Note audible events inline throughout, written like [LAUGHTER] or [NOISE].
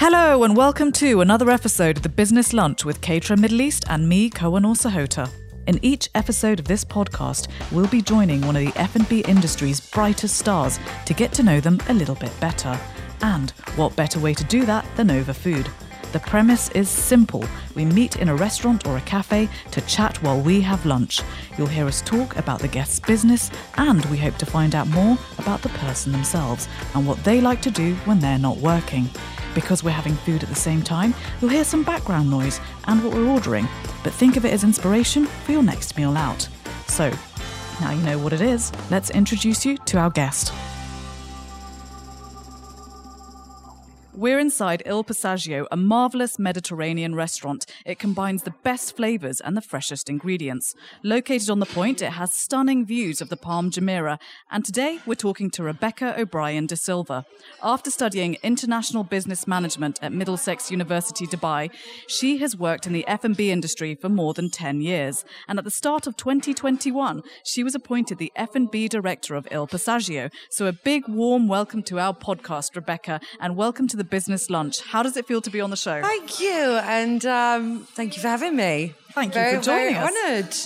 Hello, and welcome to another episode of the Business Lunch with Caterer Middle East and me, Kohinoor Sahota. In each episode of this podcast, we'll be joining one of the F&B industry's brightest stars to get to know them a little bit better. And what better way to do that than over food? The premise is simple. We meet in a restaurant or a cafe to chat while we have lunch. You'll hear us talk about the guest's business, and we hope to find out more about the person themselves and what they like to do when they're not working. Because we're having food at the same time, you'll hear some background noise and what we're ordering, but think of it as inspiration for your next meal out. So, now you know what it is, let's introduce you to our guest. We're inside Il Passaggio, a marvellous Mediterranean restaurant. It combines the best flavours and the freshest ingredients. Located on the point, it has stunning views of the Palm Jumeirah. And today, we're talking to Rebecca O'Brien Da Silva. After studying international business management at Middlesex University, Dubai, she has worked in the F&B industry for more than 10 years. And at the start of 2021, she was appointed the F&B director of Il Passaggio. So a big warm welcome to our podcast, Rebecca, and welcome to the Business Lunch. How does it feel to be on the show? Thank you, and um, thank you for having me. Thank very, you for joining very us. Honoured.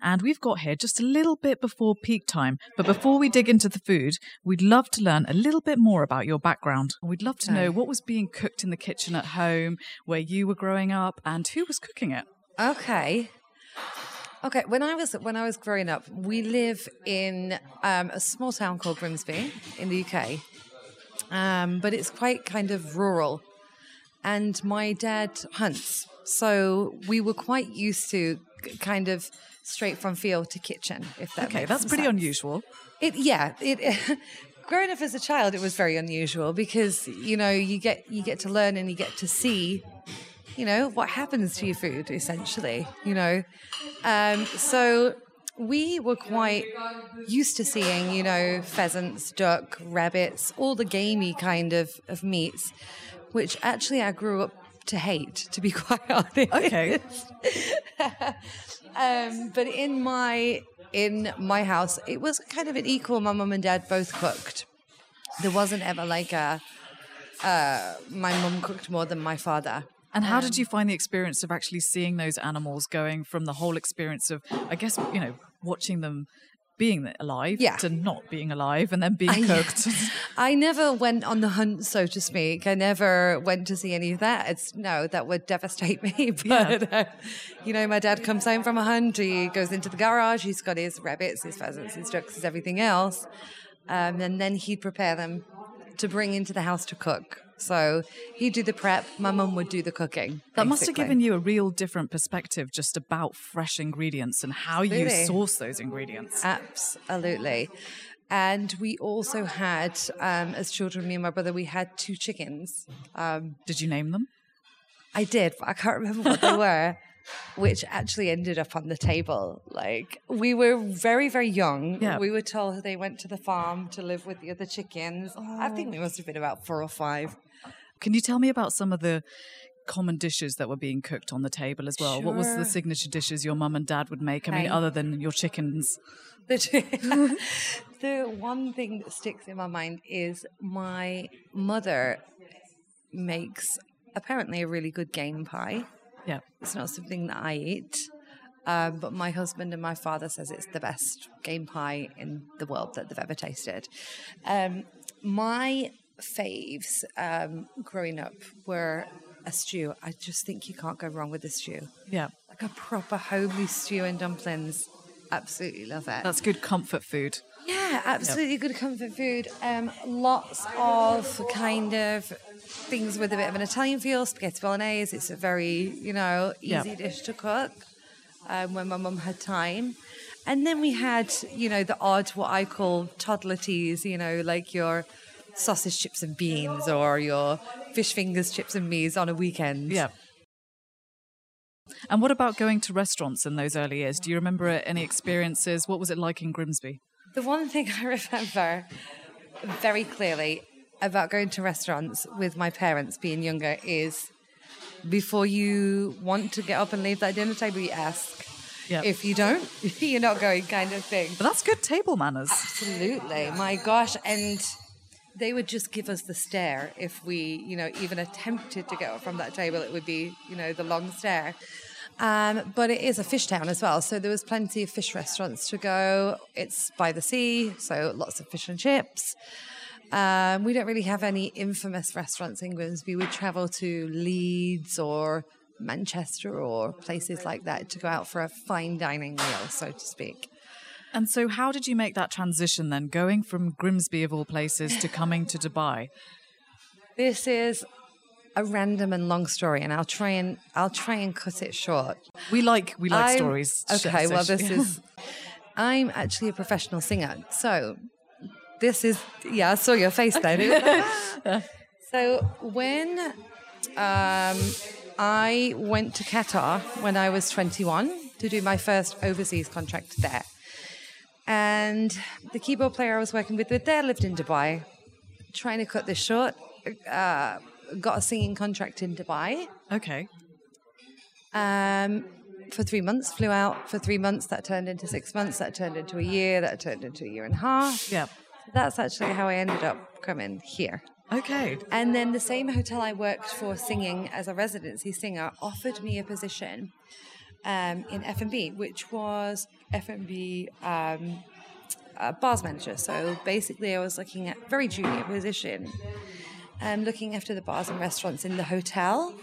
And we've got here just a little bit before peak time. But before we dig into the food, we'd love to learn a little bit more about your background. We'd love to know what was being cooked in the kitchen at home, where you were growing up, and who was cooking it. Okay. Okay, when I was when I was growing up, we live in um, a small town called Grimsby in the UK, um, but it's quite kind of rural. And my dad hunts, so we were quite used to kind of straight from field to kitchen. If that Okay, makes that's pretty sense. unusual. It yeah, it [LAUGHS] growing up as a child it was very unusual because you know, you get you get to learn and you get to see you know what happens to your food essentially, you know. Um so we were quite used to seeing, you know, pheasants, duck, rabbits, all the gamey kind of, of meats, which actually I grew up to hate, to be [LAUGHS] quite honest. Okay. [LAUGHS] Um, but in my in my house, it was kind of an equal. My mum and dad both cooked. There wasn't ever like a uh, my mum cooked more than my father. And how did you find the experience of actually seeing those animals going from the whole experience of, I guess, you know, watching them being alive Yeah. to not being alive and then being cooked? [LAUGHS] I never went on the hunt, so to speak. I never went to see any of that. It's no, that would devastate [LAUGHS] me. But uh, you know, my dad comes home from a hunt. He goes into the garage. He's got his rabbits, his pheasants, his ducks, his everything else, um, and then he'd prepare them to bring into the house to cook. So he'd do the prep. My mum would do the cooking. That must have given you a real different perspective just about fresh ingredients and how you source those ingredients. Absolutely. And we also had, um, as children, me and my brother, we had two chickens. Um, Did you name them? I did, but I can't remember what they were, [LAUGHS] which actually ended up on the table. Like we were very, very young. Yeah. We were told they went to the farm to live with the other chickens. I think we must have been about four or five. Can you tell me about some of the common dishes that were being cooked on the table as well? What was the signature dishes your mum and dad would make? I mean, other than your chickens. The, [LAUGHS] the one thing that sticks in my mind is my mother makes apparently a really good game pie. Yeah. It's not something that I eat. Um, but my husband and my father says it's the best game pie in the world that they've ever tasted. Um, my faves um, growing up were a stew. I just think you can't go wrong with a stew. Yeah. Like a proper homely stew and dumplings. Absolutely love it. That's good comfort food. Yeah, absolutely good comfort food. Um, lots of kind of things with a bit of an Italian feel. Spaghetti bolognese. It's a very you know easy dish to cook. Um, when my mum had time, and then we had you know the odd what I call toddler teas. You know, like your sausage chips and beans or your fish fingers chips and beans on a weekend. Yeah. And what about going to restaurants in those early years? Do you remember any experiences? What was it like in Grimsby? The one thing [LAUGHS] I remember very clearly about going to restaurants with my parents being younger is before you want to get up and leave that dinner table, you ask. Yeah. If you don't, [LAUGHS] you're not going, kind of thing. But that's good table manners. Absolutely. My gosh. And they would just give us the stare if we, you know, even attempted to get up from that table. It would be, you know, the long stare. Um, but it is a fish town as well, so there was plenty of fish restaurants to go. It's by the sea, so lots of fish and chips. Um, we don't really have any infamous restaurants in Grimsby. We travel to Leeds or Manchester or places like that to go out for a fine dining meal, so to speak. And so, how did you make that transition then, going from Grimsby of all places to coming to Dubai? This is a random and long story, and I'll try and I'll try and cut it short. We like we like I'm- stories. Okay, well, this is. I'm actually a professional singer, so this is. Yeah, I saw your face then. [LAUGHS] so when um, I went to Qatar when I was 21 to do my first overseas contract there, and the keyboard player I was working with with there lived in Dubai. Trying to cut this short, uh, got a singing contract in Dubai okay. um, for three months. Flew out for three months. That turned into six months. That turned into a year. That turned into a year and a half. Yeah. That's actually how I ended up coming here. Okay. And then the same hotel I worked for singing as a residency singer offered me a position um, in F&B, which was F&B um, uh, bars manager. So basically, I was looking at very junior position, um, looking after the bars and restaurants in the hotel.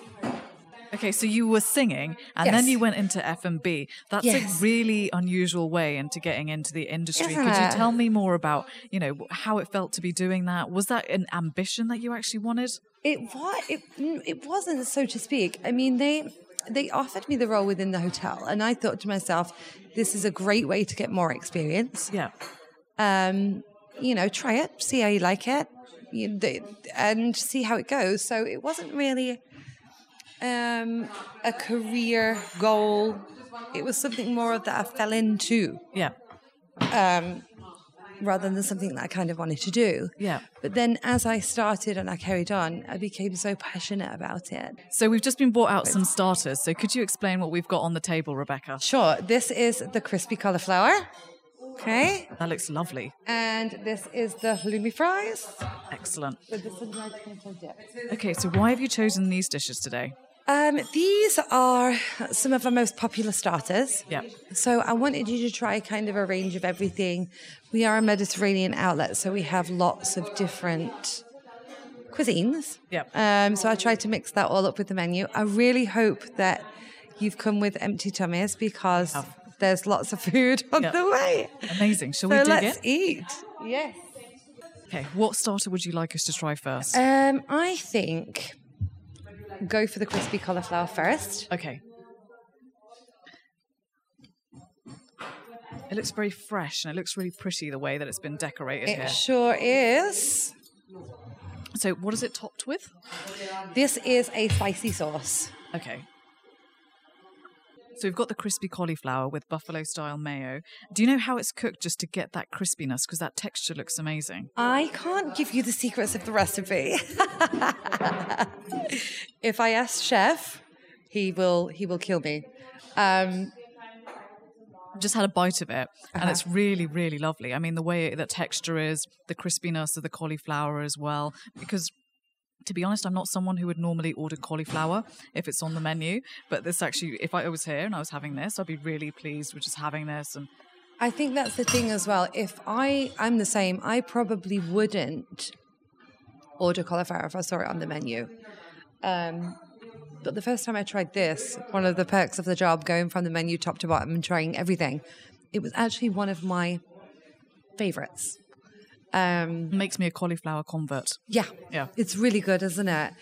Okay, so you were singing, and then you went into F and B. That's Yes. a really unusual way into getting into the industry. Could you tell me more about, you know, how it felt to be doing that? Was that an ambition that you actually wanted? It was. It, mm, it wasn't, so to speak. I mean, they they offered me the role within the hotel, and I thought to myself, this is a great way to get more experience. Yeah. Um, you know, try it, see how you like it, you, and see how it goes. So it wasn't really um, a career goal. It was something more that I fell into Yeah. um, rather than something that I kind of wanted to do. Yeah. But then as I started and I carried on, I became so passionate about it. So we've just been brought out some starters. So could you explain what we've got on the table, Rebecca? Sure, this is the crispy cauliflower. Okay. That looks lovely. And this is the halloumi fries Excellent. with the tomato dip. Okay, so why have you chosen these dishes today? Um, these are some of our most popular starters. Yeah. So I wanted you to try kind of a range of everything. We are a Mediterranean outlet, so we have lots of different cuisines. Yeah. Um, so I tried to mix that all up with the menu. I really hope that you've come with empty tummies because there's lots of food [LAUGHS] on Yeah. the way. Amazing. Shall So we dig let's it? eat. Yes. Okay, what starter would you like us to try first? Um, I think go for the crispy cauliflower first. Okay. It looks very fresh and it looks really pretty the way that it's been decorated It here. sure is. So, what is it topped with? This is a spicy sauce. Okay. So, we've got the crispy cauliflower with buffalo style mayo. Do you know how it's cooked just to get that crispiness? Because that texture looks amazing. I can't give you the secrets of the recipe. [LAUGHS] if I ask chef, he will he will kill me. Um, just had a bite of it and Uh-huh. it's really, really lovely. I mean, the way that texture is, the crispiness of the cauliflower as well. Because to be honest, I'm not someone who would normally order cauliflower if it's on the menu. But this actually, if I was here and I was having this, I'd be really pleased with just having this. And I think that's the thing as well. If I I'm the same, I probably wouldn't order cauliflower if I saw it on the menu. Um, but the first time I tried this, one of the perks of the job, going from the menu top to bottom and trying everything, it was actually one of my favorites. Um, makes me a cauliflower convert. yeah, Yeah. it's really good, isn't it?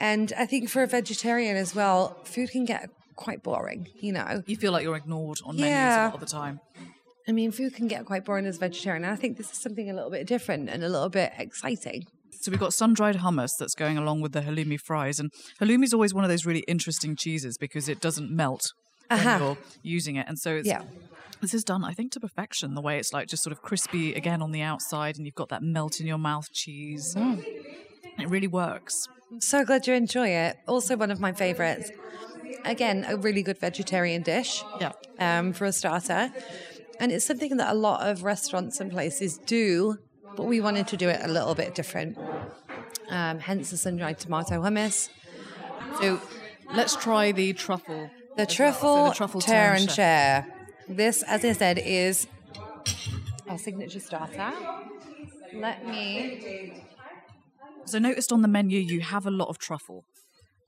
And I think for a vegetarian as well, food can get quite boring. You know, You feel like you're ignored on menus a Yeah. lot of the time. I mean, food can get quite boring as a vegetarian. And I think this is something a little bit different and a little bit exciting. So we've got sun-dried hummus that's going along with the halloumi fries, and halloumi is always one of those really interesting cheeses because it doesn't melt Uh-huh. when you're using it, and so it's Yeah. This is done, I think, to perfection. The way it's like just sort of crispy again on the outside, and you've got that melt in your mouth cheese. Mm. It really works. So glad you enjoy it. Also, one of my favorites. Again, a really good vegetarian dish Yeah. um, for a starter. And it's something that a lot of restaurants and places do but we wanted to do it a little bit different. Um, hence the sun dried tomato hummus. So let's try the truffle. The as well. truffle, So the truffle tear and share. This, as I said, is our signature starter. Let me. So noticed on the menu you have a lot of truffle.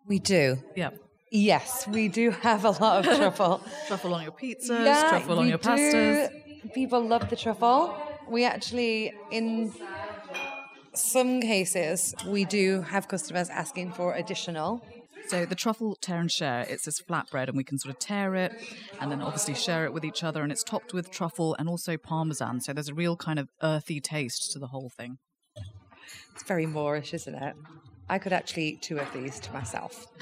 We do. Yeah. Yes, we do have a lot of [LAUGHS] truffle. Truffle on your pizzas, truffle on your pastas. do. People love the truffle. We actually, in some cases, we do have customers asking for additional. So the truffle tear and share, it's this flatbread and we can sort of tear it and then obviously share it with each other and it's topped with truffle and also parmesan. So there's a real kind of earthy taste to the whole thing. It's very moreish, isn't it? I could actually eat two of these to myself. [LAUGHS]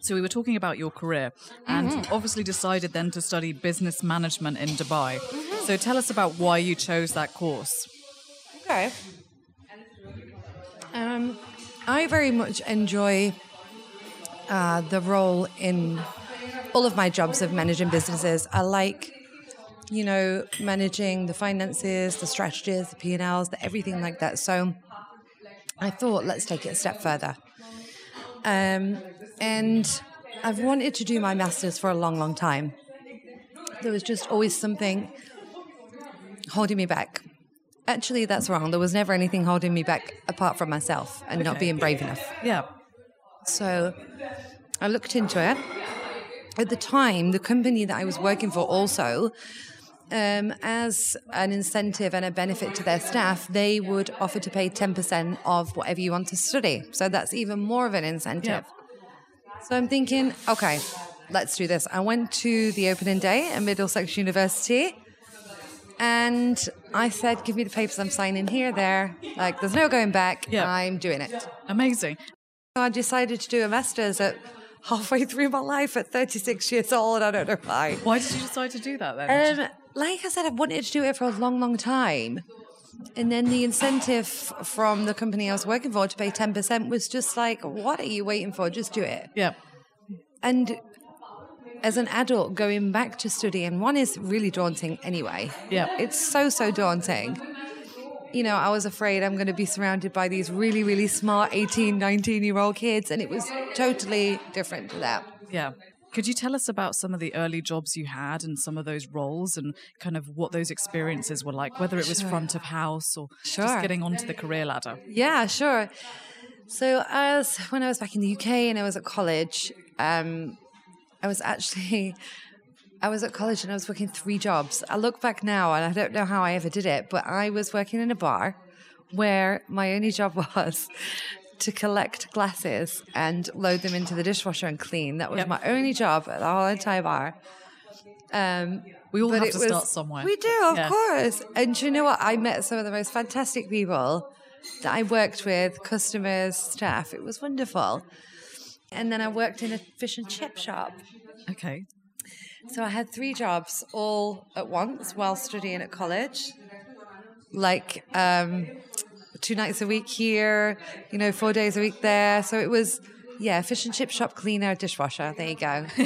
So we were talking about your career and Mm-hmm. obviously decided then to study business management in Dubai. Mm-hmm. So tell us about why you chose that course. Okay. Um, I very much enjoy uh, the role in all of my jobs of managing businesses. I like, you know, managing the finances, the strategies, the P&Ls, the everything like that. So I thought, let's take it a step further. Um, and I've wanted to do my master's for a long, long time. There was just always something holding me back. Actually, that's wrong. There was never anything holding me back apart from myself and not being brave enough. Yeah. So I looked into it. At the time, the company that I was working for also, um, as an incentive and a benefit to their staff, they would offer to pay 10% of whatever you want to study. So that's even more of an incentive. Yeah. So I'm thinking, okay, let's do this. I went to the opening day at Middlesex University. And I said, give me the papers I'm signing here, there. Like, there's no going back. Yeah. I'm doing it. Amazing. So I decided to do a master's at halfway through my life at 36 years old. I don't know why. Why did you decide to do that then? Um, like I said, I've wanted to do it for a long, long time. And then the incentive from the company I was working for to pay 10% was just like, what are you waiting for? Just do it. yeah. And as an adult, going back to study, and one is really daunting anyway. Yeah. It's so, so daunting. You know, I was afraid I'm going to be surrounded by these really, really smart 18, 19 year old kids, and it was totally different to that. Yeah. Could you tell us about some of the early jobs you had and some of those roles and kind of what those experiences were like, whether it was Sure. front of house or Sure. just getting onto the career ladder? Yeah, sure. So as when I was back in the UK and I was at college, um, I was actually I was at college and I was working three jobs. I look back now and I don't know how I ever did it, but I was working in a bar where my only job [LAUGHS] was to collect glasses and load them into the dishwasher and clean. That was Yep. my only job at the whole entire bar. Um, We all have to was- start somewhere. We do, of Yeah. course. And do you know what? I met some of the most fantastic people that I worked with, customers, staff. It was wonderful. And then I worked in a fish and chip shop. Okay. So I had three jobs all at once while studying at college. Like um, two nights a week here, you know, four days a week there. So it was, yeah, fish and chip shop cleaner, dishwasher. There you go. [LAUGHS]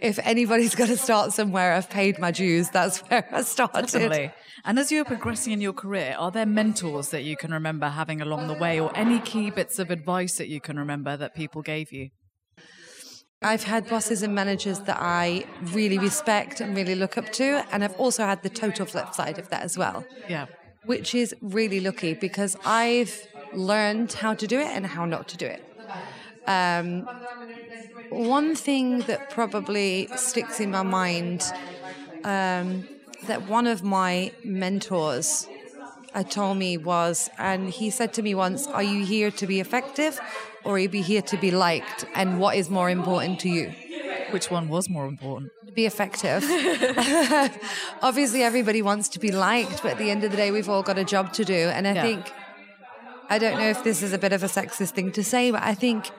if anybody's got to start somewhere, I've paid my dues. That's where I started. Definitely. And as you were progressing in your career, are there mentors that you can remember having along the way or any key bits of advice that you can remember that people gave you? I've had bosses and managers that I really respect and really look up to. And I've also had the total flip side of that as well. Yeah. which is really lucky because I've learned how to do it and how not to do it. Um, one thing that probably sticks in my mind um, that one of my mentors uh, told me was, and he said to me once, Are you here to be effective or are you here to be liked? And what is more important to you? Which one was more important? be effective. [LAUGHS] Obviously, everybody wants to be liked, but at the end of the day, we've all got a job to do. And I Yeah. think, I don't know if this is a bit of a sexist thing to say, but I think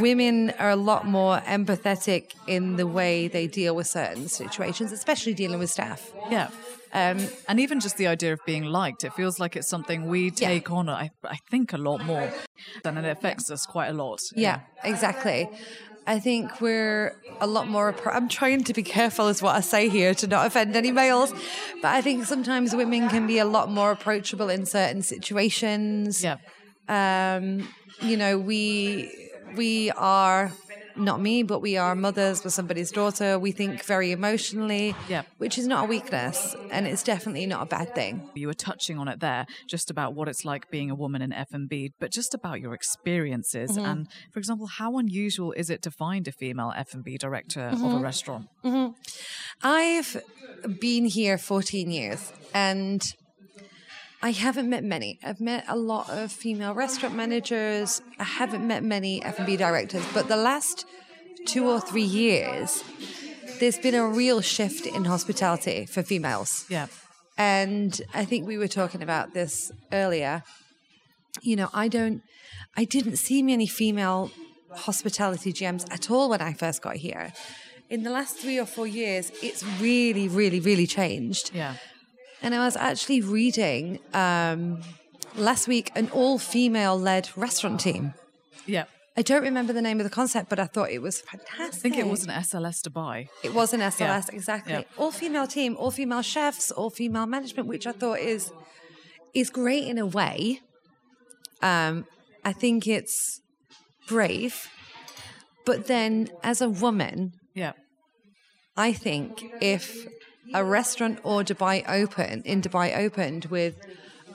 women are a lot more empathetic in the way they deal with certain situations, especially dealing with staff. Yeah. Um, And even just the idea of being liked, it feels like it's something we Yeah. take on, I, I think, a lot more. And it affects us quite a lot. Yeah, exactly. I think we're a lot more. I'm trying to be careful as what I say here to not offend any males, but I think sometimes women can be a lot more approachable in certain situations. Yeah. Um, you know, we we are not me, but we are mothers with somebody's daughter. We think very emotionally, Yeah. which is not a weakness, and it's definitely not a bad thing. You were touching on it there, just about what it's like being a woman in F&B, but just about your experiences. Mm-hmm. And for example, how unusual is it to find a female F&B director of a mm-hmm. restaurant? Mm-hmm. I've been here 14 years and I haven't met many. I've met a lot of female restaurant managers. I haven't met many F&B directors, but the last 2 or 3 years there's been a real shift in hospitality for females. Yeah. And I think we were talking about this earlier. You know, I don't, I didn't see many female hospitality GMs at all when I first got here. In the last three or four years, it's really, really, really changed. Yeah. And I was actually reading um, last week an all female led restaurant team. Yeah. I don't remember the name of the concept, but I thought it was fantastic. I think it was an SLS Dubai. It was an SLS, Yeah. exactly. Yeah. All female team, all female chefs, all female management, which I thought is is great in a way. Um, I think it's brave, but then as a woman, Yeah. I think if a restaurant or Dubai open in Dubai opened with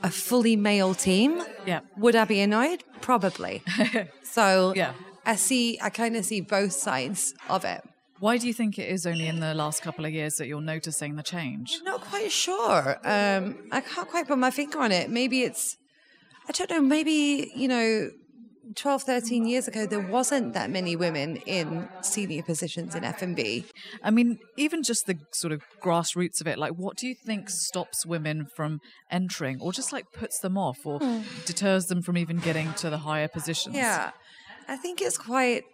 a fully male team, Yeah. would I be annoyed? Probably. [LAUGHS] so Yeah. I see. I kind of see both sides of it. Why do you think it is only in the last couple of years that you're noticing the change? Not quite sure. Um, I can't quite put my finger on it. Maybe it's, I don't know, maybe, you know, 12, 13 years ago, there wasn't that many women in senior positions in F&B. I mean, even just the sort of grassroots of it, like what do you think stops women from entering or just like puts them off or hmm. deters them from even getting to the higher positions? Yeah. I think it's quite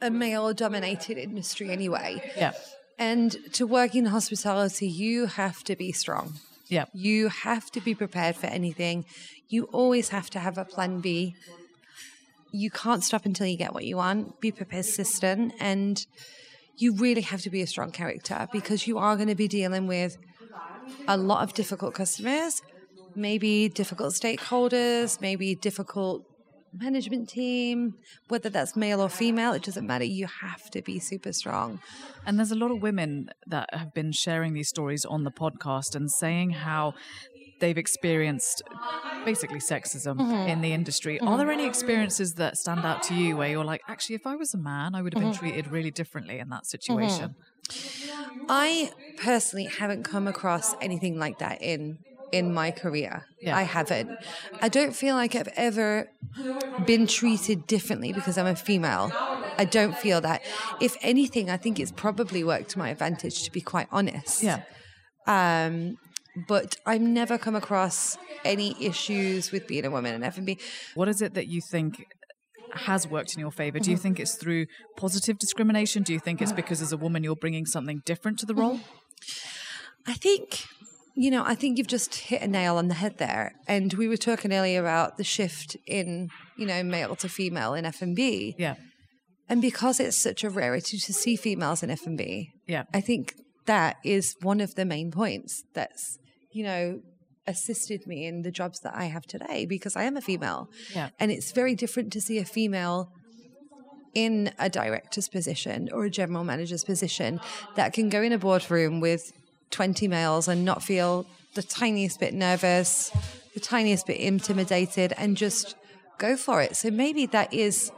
a male dominated industry anyway. Yeah. And to work in hospitality, you have to be strong. Yeah. You have to be prepared for anything. You always have to have a plan B. You can't stop until you get what you want. Be persistent and you really have to be a strong character because you are going to be dealing with a lot of difficult customers, maybe difficult stakeholders, maybe difficult management team, whether that's male or female, it doesn't matter. You have to be super strong. And there's a lot of women that have been sharing these stories on the podcast and saying how they've experienced basically sexism mm-hmm. in the industry. Are mm-hmm. there any experiences that stand out to you where you're like, actually, if I was a man, I would have been mm-hmm. treated really differently in that situation? I personally haven't come across anything like that in in my career. Yeah. I haven't. I don't feel like I've ever been treated differently because I'm a female. I don't feel that. If anything, I think it's probably worked to my advantage to be quite honest. Yeah. Um but I've never come across any issues with being a woman in F&B. What is it that you think has worked in your favor? Do you mm-hmm. think it's through positive discrimination? Do you think it's because as a woman you're bringing something different to the role? I think, you know, I think you've just hit a nail on the head there. And we were talking earlier about the shift in, you know, male to female in F&B. Yeah. And because it's such a rarity to see females in F&B, Yeah. I think that is one of the main points that's, you know, assisted me in the jobs that I have today because I am a female. Yeah. And it's very different to see a female in a director's position or a general manager's position that can go in a boardroom with 20 males and not feel the tiniest bit nervous, the tiniest bit intimidated, and just go for it. So maybe that is.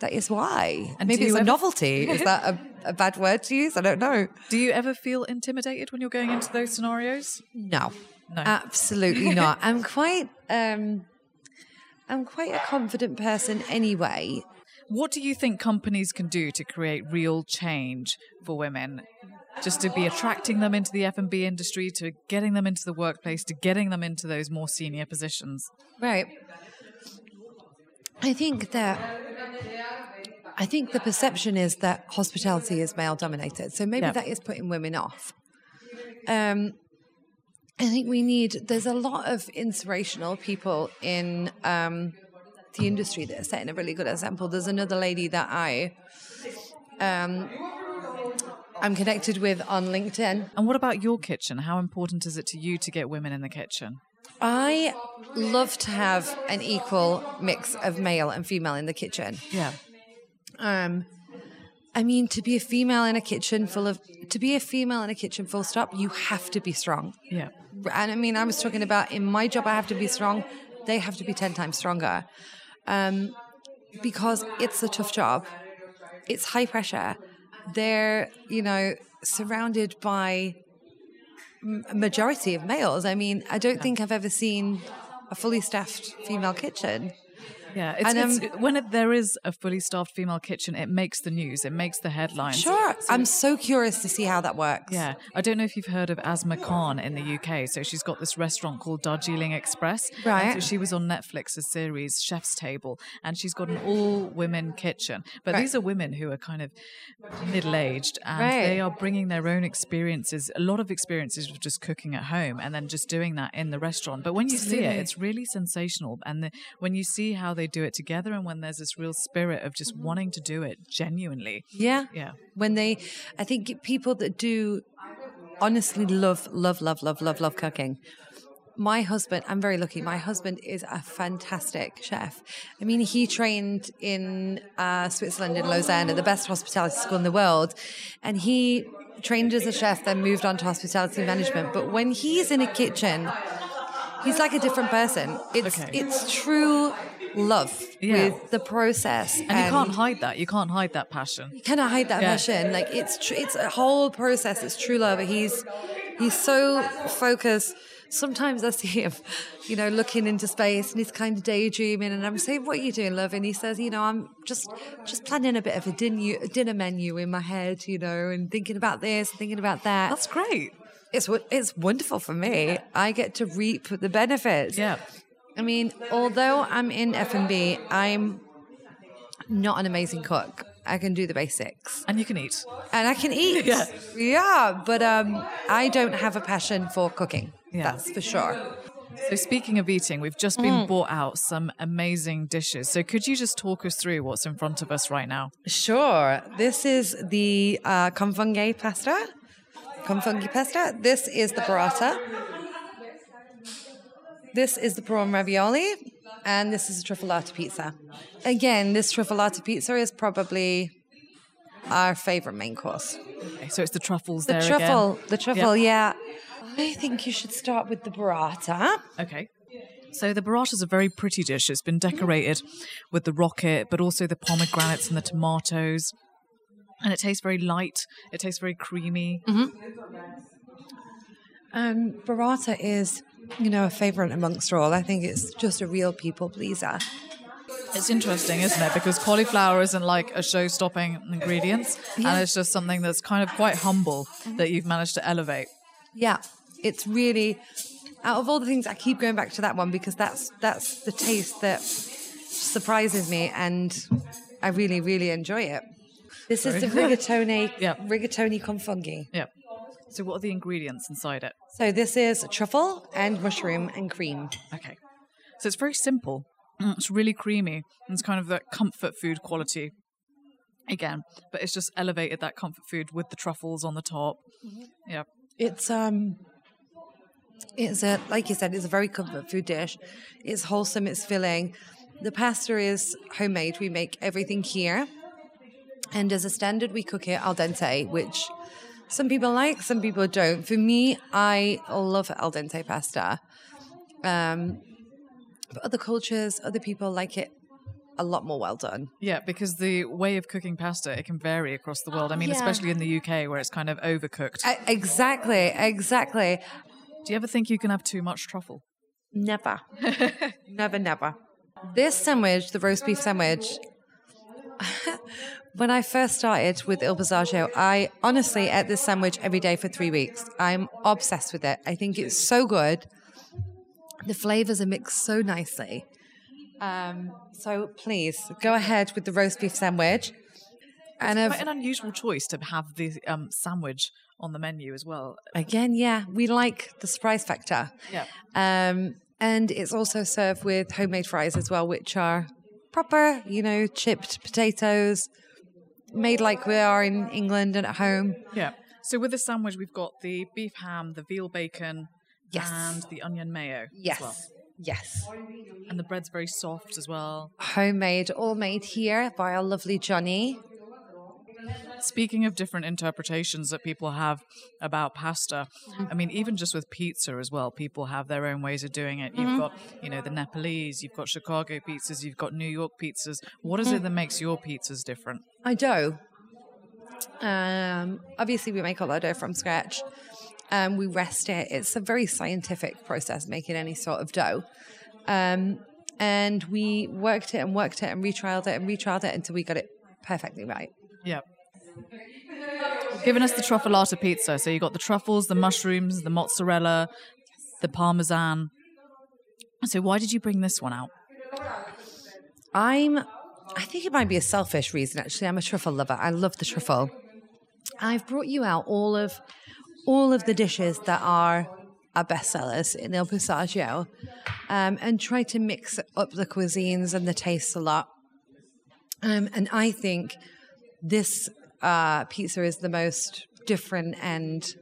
That is why. And maybe it's you a ever- novelty. Is that a, a bad word to use? I don't know. Do you ever feel intimidated when you're going into those scenarios? No, No. absolutely not. [LAUGHS] I'm quite, um, I'm quite a confident person anyway. What do you think companies can do to create real change for women? Just to be attracting them into the F&B industry, to getting them into the workplace, to getting them into those more senior positions. Right. I think that I think the perception is that hospitality is male dominated. So maybe Yeah. that is putting women off. Um I think we need there's a lot of inspirational people in um the industry that are setting a really good example. There's another lady that I Um, I'm connected with on LinkedIn. And what about your kitchen? How important is it to you to get women in the kitchen? I love to have an equal mix of male and female in the kitchen. Yeah. Um, I mean, to be a female in a kitchen full of, to be a female in a kitchen full stop, you have to be strong. Yeah. And I mean, I was talking about in my job, I have to be strong. They have to be 10 times stronger. Um, because it's a tough job. It's high pressure. They're, you know, surrounded by a majority of males. I mean, I don't think I've ever seen a fully staffed female kitchen. Yeah, it's, And, um, it's, when it, there is a fully staffed female kitchen, it makes the news, it makes the headlines. Sure. I'm so curious to see how that works. Yeah, I don't know if you've heard of Asma Khan in the UK. So she's got this restaurant called Darjeeling Express. Right. so she was on Netflix's series Chef's Table, and she's got an all-women kitchen. But Right. these are women who are kind of middle-aged, and Right. they are bringing their own experiences, a lot of experiences of just cooking at home, and then just doing that in the restaurant. But when you see it, it's really sensational, and the, when you see how they do it together, and when there's this real spirit of just wanting to do it genuinely. Yeah. Yeah. When they, I think people that do honestly love, love, love, love, love, love cooking. My husband, I'm very lucky. My husband is a fantastic chef. I mean, he trained in uh, Switzerland in Lausanne at the best hospitality school in the world. And he trained as a chef, then moved on to hospitality management. But when he's in a kitchen, he's like a different person. It's, Okay. it's true love Yeah. with the process. And you can't hide that. You can't hide that passion. you cannot hide that Yeah. passion. Like it's tr- it's a whole process. It's true love. He's he's so focused. Sometimes I see him, you know, looking into space and he's kind of daydreaming. And I'm saying, "What are you doing, love?" And he says, "You know, I'm just just planning a bit of a dinner dinner menu in my head, you know, and thinking about this, thinking about that." That's great. it's it's wonderful for me. I get to reap the benefits. Yeah. I mean, although I'm in F&B, I'm not an amazing cook. I can do the basics And you can eat. and I can eat. [LAUGHS] Yeah. Yeah, but um, I don't have a passion for cooking. Yeah. That's for sure. So, speaking of eating, we've just Mm. been bought out some amazing dishes. So, could you just talk us through what's in front of us right now? Sure. This is the uh, con funghi pasta. Con funghi pasta. This is the burrata. This is the prawn ravioli. And this is a truffalato pizza. Again, this truffalato pizza is probably our favorite main course. Okay, so, it's the truffles The there truffle, again. the truffle, yeah. I think you should start with the burrata. Okay. So, the burrata is a very pretty dish. It's been decorated with the rocket, but also the pomegranates and the tomatoes. And it tastes very light. It tastes very creamy. Um, burrata is, you know, a favorite amongst all. I think it's just a real people pleaser. It's interesting, isn't it? Because cauliflower isn't like a show stopping ingredient. And it's just something that's kind of quite humble that you've managed to elevate. Yeah, it's really out of all the things I keep going back to that one because that's that's the taste that surprises me and I really really enjoy it. This is the [LAUGHS] rigatoni Yeah. rigatoni con confungi. Yeah. So, what are the ingredients inside it? So this is truffle and mushroom and cream. Okay. So it's very simple. [CLEARS THROAT] It's really creamy. and It's kind of that comfort food quality again, but it's just elevated that comfort food with the truffles on the top. Yeah. It's um it's a like you said, it's a very comfort food dish. It's wholesome, it's filling. The pasta is homemade. We make everything here. And as a standard we cook it al dente, which some people like, some people don't. For me, I love al dente pasta. Um but other cultures, other people like it a lot more well done. Yeah, because the way of cooking pasta, it can vary across the world. I mean, Yeah. especially in the UK where it's kind of overcooked. E- Exactly, exactly. Do you ever think you can have too much truffle? Never. [LAUGHS] never, never. This sandwich, the roast beef sandwich, [LAUGHS] when I first started with Il Passaggio, I honestly ate this sandwich every day for three weeks. I'm obsessed with it. I think it's so good. The flavors are mixed so nicely. Um, so please go ahead with the roast beef sandwich. And Quite an unusual choice to have the um, sandwich on the menu as well. again, yeah, we like the surprise factor. Yeah. Um, and it's also served with homemade fries as well, which are proper, you know, chipped potatoes, made like we are in England and at home. Yeah. So with the sandwich, we've got the beef ham, the veal bacon, Yes. and the onion mayo. as Yes. well. Yes. And the bread's very soft as well. Homemade, all made here by our lovely Johnny. Speaking of different interpretations that people have about pasta, I mean, even just with pizza as well, people have their own ways of doing it. You've got, you know, the Nepalese, you've got Chicago pizzas, you've got New York pizzas. What is it that makes your pizzas different? I dough. Um, obviously, we make all our dough from scratch. Um, we rest it. It's a very scientific process making any sort of dough. Um, and we worked it and worked it and retrialed it and retrialed it until we got it perfectly right. Yeah. Giving us the truffalata pizza. So you got the truffles, the mushrooms, the mozzarella, the parmesan. So why did you bring this one out? I'm, I think it might be a selfish reason actually. I'm a truffle lover. I love the truffle. I've brought you out all of, all of the dishes that are our bestsellers in Il Passaggio, um, and try to mix up the cuisines and the tastes a lot. Um, and I think this uh, pizza is the most different and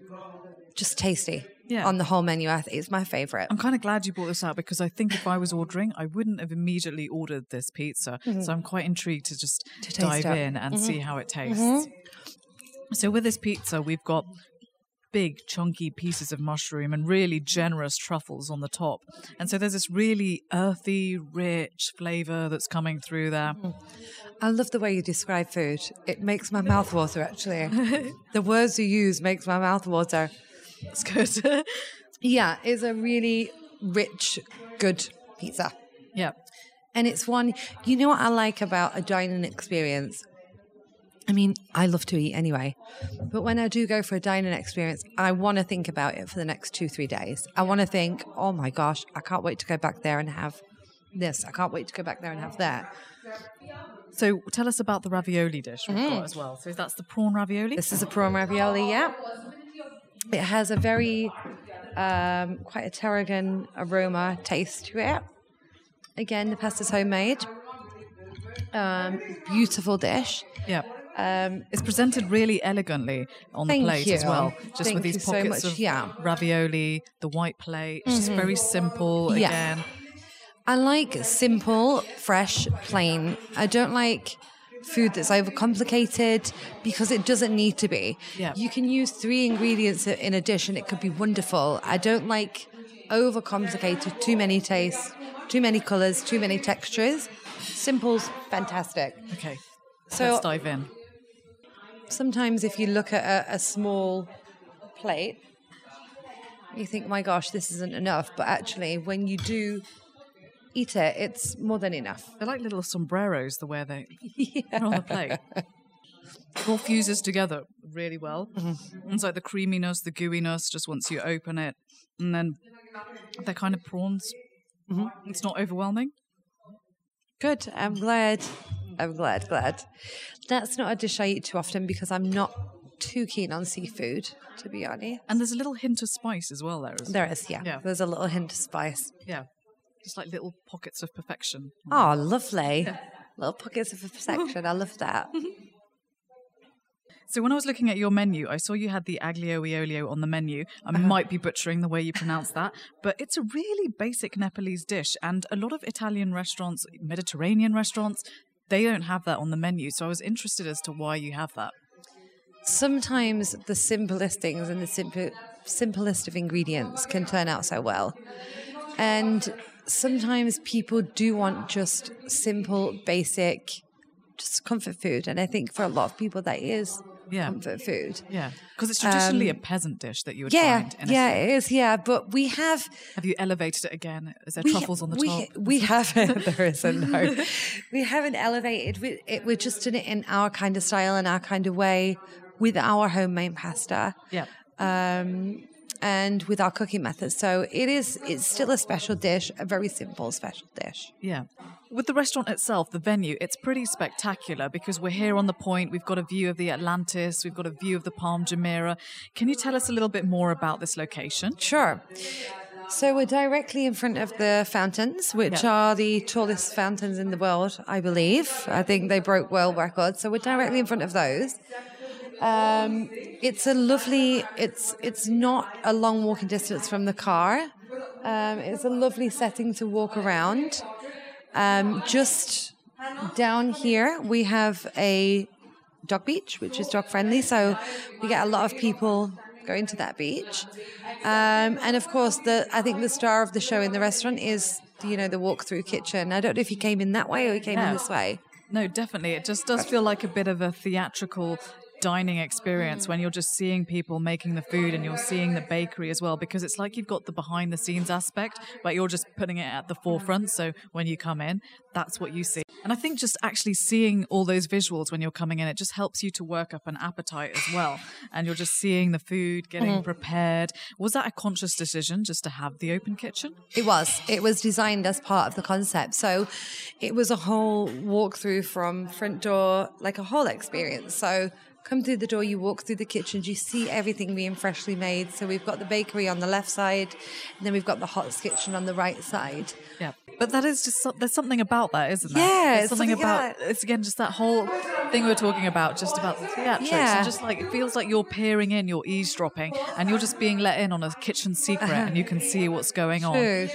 just tasty Yeah. on the whole menu. I think it's my favorite. I'm kind of glad you brought this out because I think if I was ordering, I wouldn't have immediately ordered this pizza. So I'm quite intrigued to just Mm-hmm. To dive it. Mm-hmm. in and see how it tastes. So with this pizza, we've got big chunky pieces of mushroom and really generous truffles on the top. And so there's this really earthy, rich flavor that's coming through there. I love the way you describe food. It makes my mouth [LAUGHS] water, actually. [LAUGHS] the words you use makes my mouth water. It's good. [LAUGHS] Yeah, it's a really rich, good pizza. yeah. And it's one, you know what I like about a dining experience? I mean, I love to eat anyway, but when I do go for a dining experience, I want to think about it for the next two, three days. I want to think, oh my gosh, I can't wait to go back there and have this. I can't wait to go back there and have that. So tell us about the ravioli dish we've got as well. So that's the prawn ravioli. This is a prawn ravioli, yeah. It has a very, um, quite a tarragon aroma taste to it. Again, the pasta's homemade. Um, beautiful dish. Yeah. Um, It's presented really elegantly on the plate as well, just Thank with these you so pockets much. of Yeah. Mm-hmm. ravioli, the white plate. It's just very simple Yeah. again. I like simple, fresh, plain. I don't like food that's overcomplicated because it doesn't need to be. Yeah. You can use three ingredients in a dish and it could be wonderful. I don't like overcomplicated, too many tastes, too many colors, too many textures. Simple's fantastic. Okay. So- let's dive in. Sometimes if you look at a, a small plate, you think, my gosh, this isn't enough. But actually, when you do eat it, it's more than enough. They're like little sombreros, the way they, [LAUGHS] they're on the plate. It all fuses together really well. Mm-hmm. It's like the creaminess, the gooiness, just once you open it. And then they're kind of prawns. Mm-hmm. It's not overwhelming. Good. I'm glad. I'm glad, glad. That's not a dish I eat too often because I'm not too keen on seafood, to be honest. And there's a little hint of spice as well there. There is, yeah. Yeah. There's a little hint of spice. Yeah. Just like little pockets of perfection. Oh, lovely. Little pockets of perfection. I love that. [LAUGHS] So when I was looking at your menu, I saw you had the aglio e olio on the menu. I Uh-huh. might be butchering the way you pronounce that, but it's a really basic Nepalese dish, and a lot of Italian restaurants, Mediterranean restaurants, they don't have that on the menu. So I was interested as to why you have that. Sometimes the simplest things and the simple, simplest of ingredients can turn out so well. And sometimes people do want just simple, basic, just comfort food. And I think for a lot of people, that is Yeah. comfort food. Yeah, because it's traditionally a peasant dish that you would Um, Yeah, find. In yeah, it is. Yeah, but we have Have you elevated it again? Is there truffles on the we, top? We haven't. [LAUGHS] there isn't. No, [LAUGHS] we haven't elevated. We, it, we're just doing it in our kind of style and our kind of way with our homemade pasta. Yeah. Um, and with our cooking methods. So it is. It's still a special dish, a very simple special dish. Yeah. With the restaurant itself, the venue, it's pretty spectacular because we're here on the point. We've got a view of the Atlantis. We've got a view of the Palm Jumeirah. Can you tell us a little bit more about this location? Sure. So we're directly in front of the fountains, which Yeah. are the tallest fountains in the world, I believe. I think they broke world records. So we're directly in front of those. Um, it's a lovely. It's it's not a long walking distance from the car. Um, it's a lovely setting to walk around. Um, just down here, we have a dog beach, which is dog friendly. So we get a lot of people going to that beach. Um, and of course, the I think the star of the show in the restaurant is you know the walk through kitchen. I don't know if you came in that way or you came Yeah. in this way. No, definitely. It just does feel like a bit of a theatrical dining experience when you're just seeing people making the food and you're seeing the bakery as well because it's like you've got the behind the scenes aspect but you're just putting it at the forefront so when you come in that's what you see and i think just actually seeing all those visuals when you're coming in it just helps you to work up an appetite as well and you're just seeing the food getting mm-hmm. prepared was that a conscious decision just to have the open kitchen It was. It was designed as part of the concept. So it was a whole walkthrough from front door, like a whole experience. So come through the door, you walk through the kitchens, you see everything being freshly made. So we've got the bakery on the left side, and then we've got the hot kitchen on the right side. Yeah, but that is just there's something about that, isn't there? Yeah, there's it's something something about about- it's again just that whole thing we were talking about, just about the theatrics, Yeah. and just like it feels like you're peering in, you're eavesdropping, and you're just being let in on a kitchen secret, uh-huh. and you can see what's going on. True.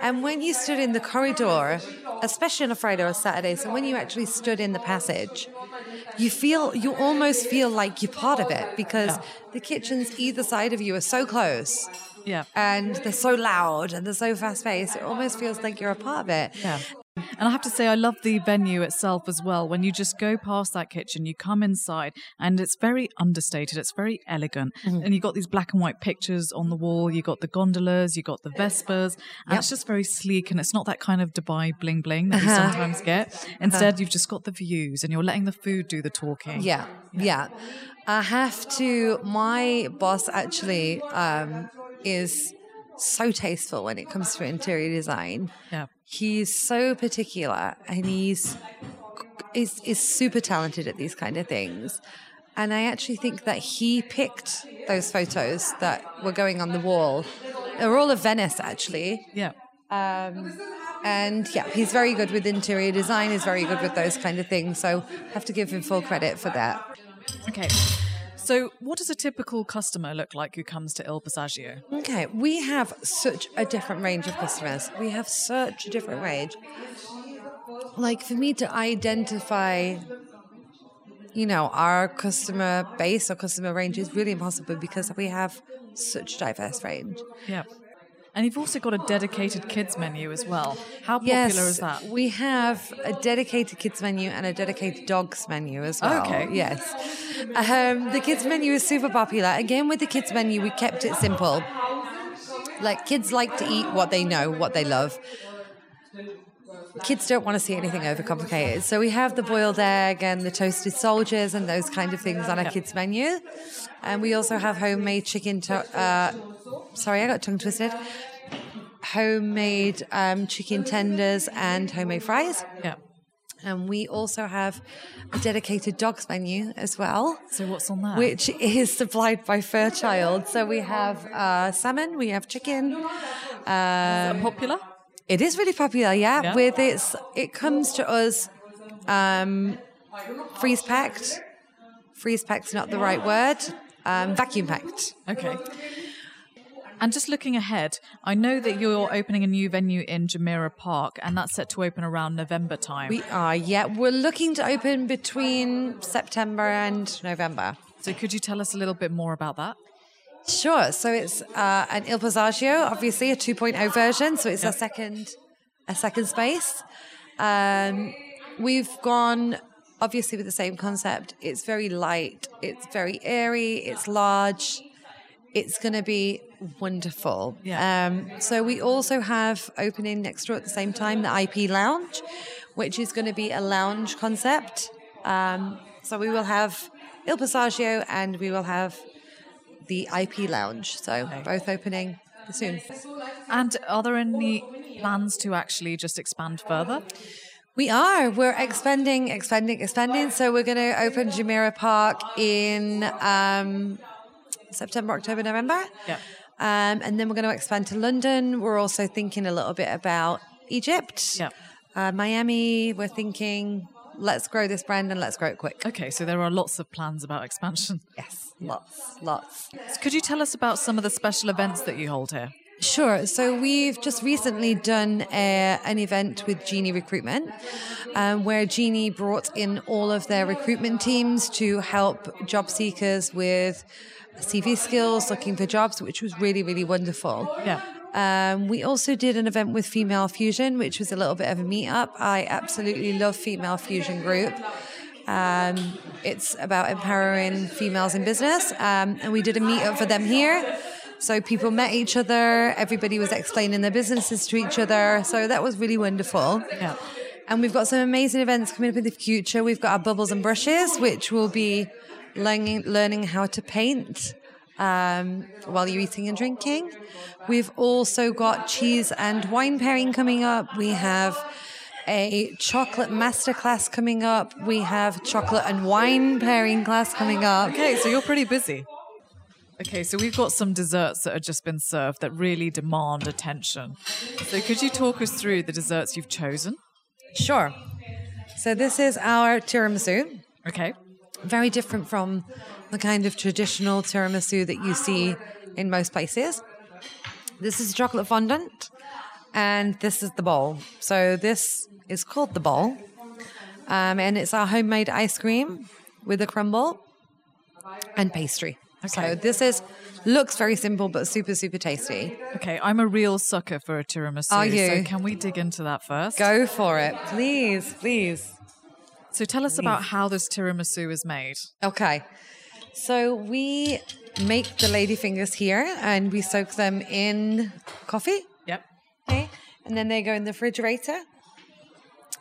And when you stood in the corridor, especially on a Friday or a Saturday, so when you actually stood in the passage, you feel you almost feel like you're part of it because the kitchens either side of you are so close Yeah, and they're so loud and they're so fast paced. It almost feels like you're a part of it. yeah. And I have to say, I love the venue itself as well. When you just go past that kitchen, you come inside, and it's very understated. It's very elegant, Mm-hmm. and you got these black and white pictures on the wall. You got the gondolas, you got the Vespas, and it's just very sleek. And it's not that kind of Dubai bling bling that you Uh-huh. sometimes get. Instead, you've just got the views, and you're letting the food do the talking. Yeah, yeah. I have to. My boss actually um, is so tasteful when it comes to interior design. yeah. He's so particular, and he's is is super talented at these kind of things. And I actually think that he picked those photos that were going on the wall. They're all of Venice, actually. Yeah. Um, and yeah, he's very good with interior design. He's very good with those kind of things. So I have to give him full credit for that. Okay. So, what does a typical customer look like who comes to Il Passaggio? Okay, we have such a different range of customers. We have such a different range. Like for me to identify, you know, our customer base or customer range is really impossible because we have such diverse range. Yeah. And you've also got a dedicated kids menu as well. How popular is that? We have a dedicated kids menu and a dedicated dogs menu as well. Okay. Yes. Um, the kids menu is super popular. Again, with the kids menu, we kept it simple. Like kids like to eat what they know, what they love. Kids don't want to see anything overcomplicated. So we have the boiled egg and the toasted soldiers and those kind of things on our Yep. kids menu. And we also have homemade chicken. To- uh, sorry, I got tongue twisted. Homemade um, chicken tenders and homemade fries. Yeah. And we also have a dedicated dogs menu as well, So, what's on that? which is supplied by Fairchild. So we have uh, salmon, we have chicken. Is that popular? It is really popular, yeah. Yeah. With its, it comes to us um, freeze packed. Freeze packed's not the right word. Um, vacuum packed. Okay. And just looking ahead, I know that you're opening a new venue in Jumeirah Park, and that's set to open around November time. We are, yeah. We're looking to open between September and November. so, could you tell us a little bit more about that? Sure. So it's uh, an Il Passaggio, obviously a 2.0 version. So it's a second, a second space. Um, we've gone obviously with the same concept. It's very light. It's very airy. It's large. It's going to be wonderful. Yeah. Um, so we also have opening next door at the same time the IP Lounge, which is going to be a lounge concept. Um, so we will have Il Passaggio and we will have the IP Lounge. So both opening soon. And are there any plans to actually just expand further? We are. We're expanding, expanding, expanding. So we're going to open Jumeirah Park in um, September, October, November. Yeah. Um, and then we're going to expand to London. We're also thinking a little bit about Egypt. Yeah. Uh, Miami, we're thinking, let's grow this brand and let's grow it quick. Okay, so there are lots of plans about expansion. Yes, lots, lots. Could you tell us about some of the special events that you hold here? Sure. So we've just recently done a, an event with Genie Recruitment, um, where Genie brought in all of their recruitment teams to help job seekers with CV skills, looking for jobs, which was really, really wonderful. Yeah. Um, we also did an event with Female Fusion, which was a little bit of a meetup. I absolutely love Female Fusion Group. Um, it's about empowering females in business, um, and we did a meetup for them here. So people met each other. Everybody was explaining their businesses to each other. So that was really wonderful. Yeah. And we've got some amazing events coming up in the future. We've got our bubbles and brushes, which will be learning learning how to paint um, while you're eating and drinking. We've also got cheese and wine pairing coming up. We have a chocolate masterclass coming up. We have chocolate and wine pairing class coming up. Okay, so you're pretty busy. Okay, so we've got some desserts that have just been served that really demand attention. So could you talk us through the desserts you've chosen? Sure. So this is our tiramisu. Okay. Very different from the kind of traditional tiramisu that you see in most places. This is chocolate fondant, and this is the bowl. So this is called the bowl, um, and it's our homemade ice cream with a crumble and pastry. Okay. So this is looks very simple but super super tasty. Okay, I'm a real sucker for a tiramisu. Are you? So can we dig into that first? Go for it, please, please. So tell us about how this tiramisu is made. Okay. So we make the lady fingers here and we soak them in coffee. Yep. Okay. And then they go in the refrigerator.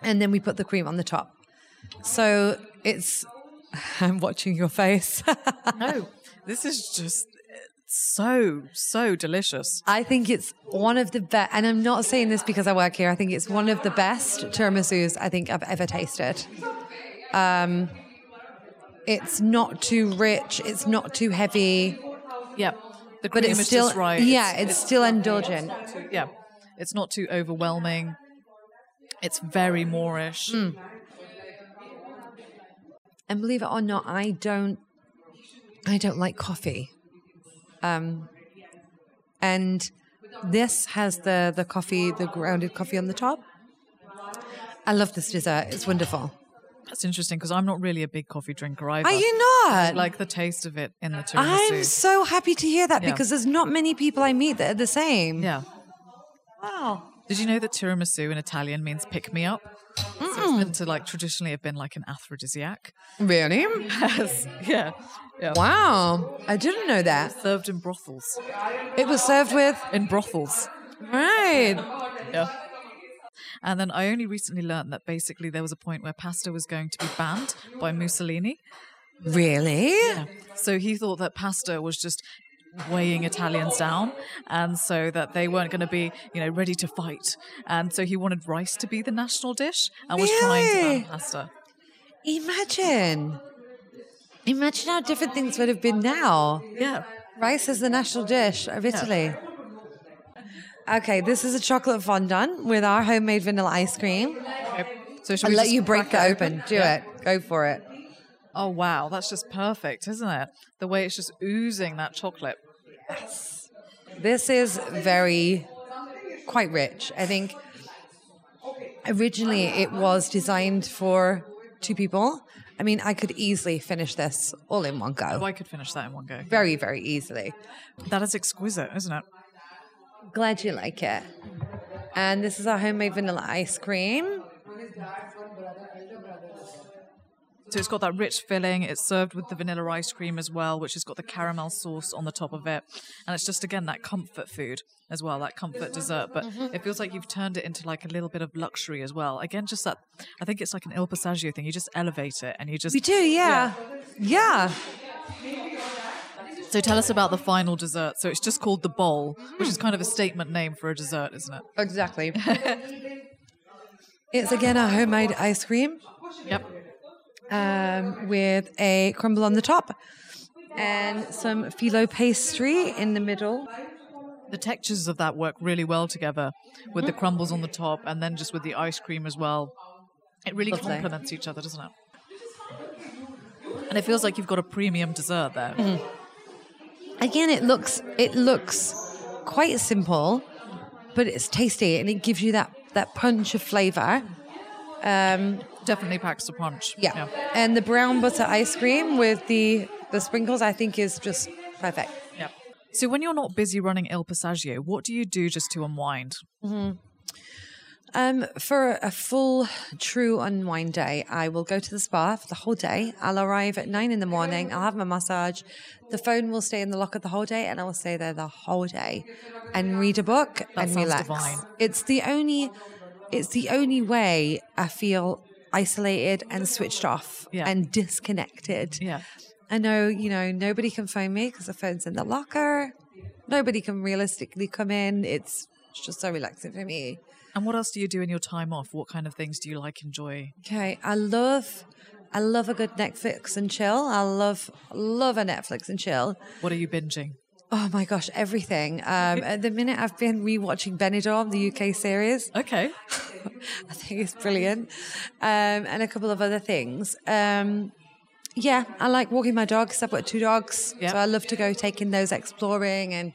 And then we put the cream on the top. So it's [LAUGHS] I'm watching your face. [LAUGHS] No, this is just so so delicious. I think it's one of the best, and I'm not saying this because I work here. I think it's one of the best tiramisus I think I've ever tasted. Um, it's not too rich, it's not too heavy, Yep. The but it's is still right. yeah, it's, still indulgent. yeah. It's not too overwhelming. It's very moreish. Mm. And believe it or not, I don't, I don't like coffee. Um, and this has the the coffee, the grounded coffee on the top. I love this dessert. It's wonderful. That's interesting because I'm not really a big coffee drinker either. Are you not? like the taste of it in the tiramisu? I'm so happy to hear that Yeah. because there's not many people I meet that are the same. yeah. Wow. Did you know that tiramisu in Italian means pick me up? So it's meant to like traditionally have been like an aphrodisiac. Really? [LAUGHS] Yes. Yeah. Yeah. Wow. I didn't know that. Served in brothels. It was served with. In brothels. Right. Yeah. And then I only recently learned that basically there was a point where pasta was going to be banned by Mussolini. Really? Yeah. So he thought that pasta was just weighing Italians down, and so that they weren't going to be, you know, ready to fight. And so he wanted rice to be the national dish, and was trying to Really? ban pasta. Imagine. Imagine how different things would have been now. Yeah. Rice is the national dish of Italy. Okay, this is a chocolate fondant with our homemade vanilla ice cream. So should I'll we let you break crack that open. Do Yeah. it. Go for it. Oh wow, that's just perfect, isn't it? The way it's just oozing that chocolate. This is very quite rich. I think originally it was designed for two people. I mean, I could easily finish this all in one go. Oh, I could finish that in one go. Very, very easily. That is exquisite, isn't it? Glad you like it. And this is our homemade vanilla ice cream. So it's got that rich filling. It's served with the vanilla ice cream as well, which has got the caramel sauce on the top of it. And it's just, again, that comfort food as well, that comfort dessert. But Mm-hmm. it feels like you've turned it into like a little bit of luxury as well. Again, just that, I think it's like an Il Passaggio thing. You just elevate it and you just. We do, yeah. Yeah. So tell us about the final dessert. So it's just called the bowl, which is kind of a statement name for a dessert, isn't it? Exactly. [LAUGHS] it's again a homemade ice cream Yep. Um, with a crumble on the top and some phyllo pastry in the middle. The textures of that work really well together with the crumbles on the top and then just with the ice cream as well. It really Lovely. complements each other, doesn't it? And it feels like you've got a premium dessert there. Again, it looks it looks quite simple, but it's tasty and it gives you that that punch of flavor. Um, Definitely packs a punch. yeah. and the brown butter ice cream with the the sprinkles, I think, is just perfect. Yeah. So when you're not busy running Il Passaggio, what do you do just to unwind? Um, for a full, true unwind day, I will go to the spa for the whole day. I'll arrive at nine in the morning. I'll have my massage. The phone will stay in the locker the whole day, and I will stay there the whole day and read a book and relax. divine. It's the only, it's the only way I feel isolated and switched off Yeah. and disconnected. Yeah. I know, you know, nobody can phone me because the phone's in the locker. Nobody can realistically come in. It's it's just so relaxing for me. And what else do you do in your time off? What kind of things do you like enjoy? Okay, I love, I love a good Netflix and chill. I love, love a Netflix and chill. What are you binging? Oh my gosh, everything. Um, at the minute, I've been rewatching Benidorm, the UK series. Okay. [LAUGHS] I think it's brilliant, um, and a couple of other things. Um, yeah, I like walking my dogs. I've got two dogs, Yeah. so I love to go taking those exploring and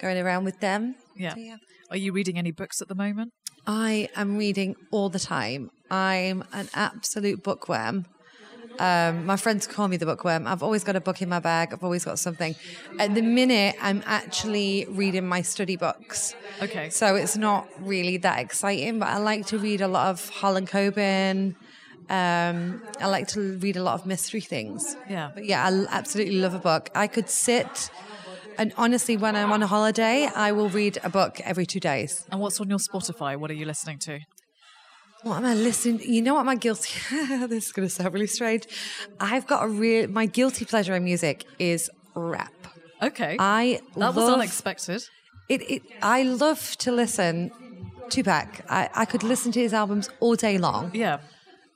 going around with them. Yeah. So, yeah. Are you reading any books at the moment? I am reading all the time. I'm an absolute bookworm. Um, my friends call me the bookworm. I've always got a book in my bag. I've always got something. At the minute, I'm actually reading my study books. Okay. So it's not really that exciting, but I like to read a lot of Harlan Coben. Um, I like to read a lot of mystery things. Yeah. But yeah, I absolutely love a book. I could sit, and honestly, when I'm on a holiday, I will read a book every two days. And what's on your Spotify? What are you listening to? What am I listening? You know what my guilty? [LAUGHS] this is going to sound really strange. I've got a real. My guilty pleasure in music is rap. Okay. I that was love- unexpected. It, it. I love to listen. Tupac. I, I could listen to his albums all day long. Yeah.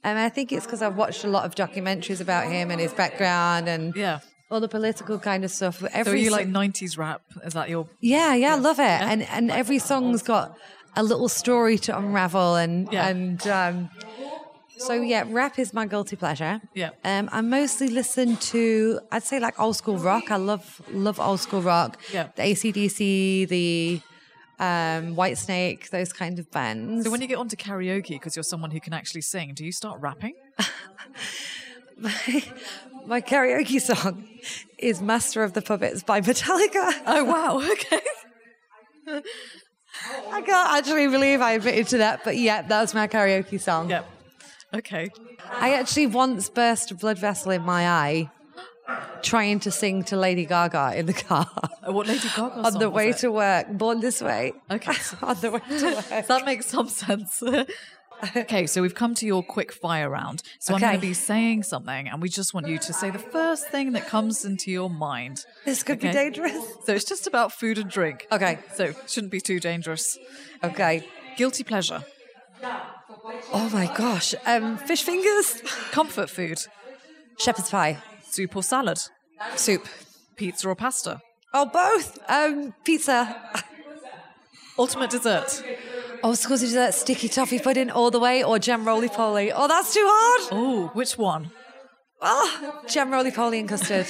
And I think it's because I've watched a lot of documentaries about him and his background and Yeah. all the political kind of stuff. So are you like 90s rap? Is that your. Yeah, yeah, I love it. And and every song's got a little story to unravel and Yeah. and um so yeah, rap is my guilty pleasure. Yeah. Um I mostly listen to I'd say like old school rock. I love love old school rock. Yeah. The AC/DC, the um Whitesnake, those kind of bands. So when you get onto karaoke, because you're someone who can actually sing, do you start rapping? [LAUGHS] my karaoke song is Master of the Puppets by Metallica. Oh, wow. [LAUGHS] Okay. [LAUGHS] I can't actually believe I admitted to that, but yeah, that was my karaoke song. Yep. Okay. I actually once burst a blood vessel in my eye trying to sing to Lady Gaga in the car Uh, What Lady Gaga [LAUGHS] on the way it? to work. Born this way. Okay. [LAUGHS] on the way to work. [LAUGHS] that makes some sense. Okay, so we've come to your quick fire round. So I'm going to be saying something, and we just want you to say the first thing that comes into your mind. This could Okay. be dangerous. So it's just about food and drink. Okay. So shouldn't be too dangerous. Okay. Guilty pleasure. Oh my gosh. Um, fish fingers, Comfort food. shepherd's pie, Soup or salad. soup. Pizza or pasta. Oh, both. Um, pizza. Ultimate dessert. Oh, school that sticky toffee pudding all the way, or jam roly poly. Oh, that's too hard. Oh, which one? Oh, jam roly poly and custard.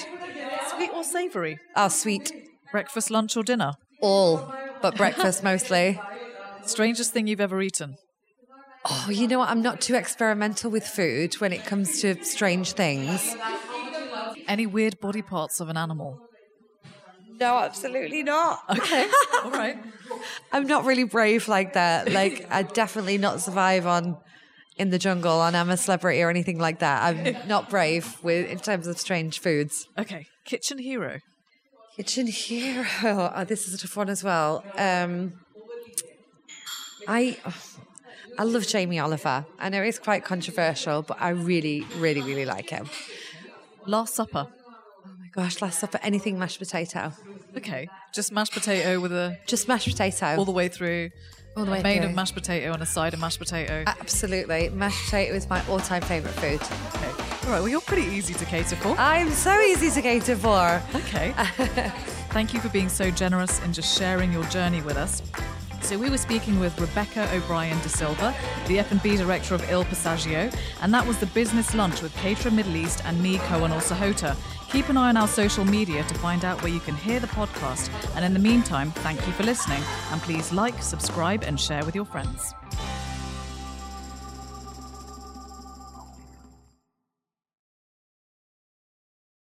Sweet or savoury? Oh, ah, sweet. Breakfast, lunch or dinner? All, but breakfast mostly. Strangest thing you've ever eaten? Oh, you know what? I'm not too experimental with food when it comes to strange things. Any weird body parts of an animal? No, absolutely not. Okay, [LAUGHS] all right. I'm not really brave like that. Like, I'd definitely not survive on in the jungle on I'm a celebrity or anything like that. I'm [LAUGHS] not brave with in terms of strange foods. Okay, kitchen hero. Kitchen hero. Oh, this is a tough one as well. Um, I I love Jamie Oliver. I know it's quite controversial, but I really, really, really like him. Last supper. Oh my gosh, last supper, anything mashed potato. Okay, just mashed potato with a Just mashed potato. all the way through. All the way main through. of mashed potato and a side of mashed potato. Absolutely. Mashed potato is my all time favourite food. Okay. All right. Well, you're pretty easy to cater for. I'm so easy to cater for. Okay. [LAUGHS] Thank you for being so generous and just sharing your journey with us. So we were speaking with Rebecca O'Brien Da Silva, the F&B director of Il Passaggio, and that was the business lunch with Caterer Middle East and me, Kohinoor Sahota. Keep an eye on our social media to find out where you can hear the podcast. And in the meantime, thank you for listening, and please like, subscribe, and share with your friends.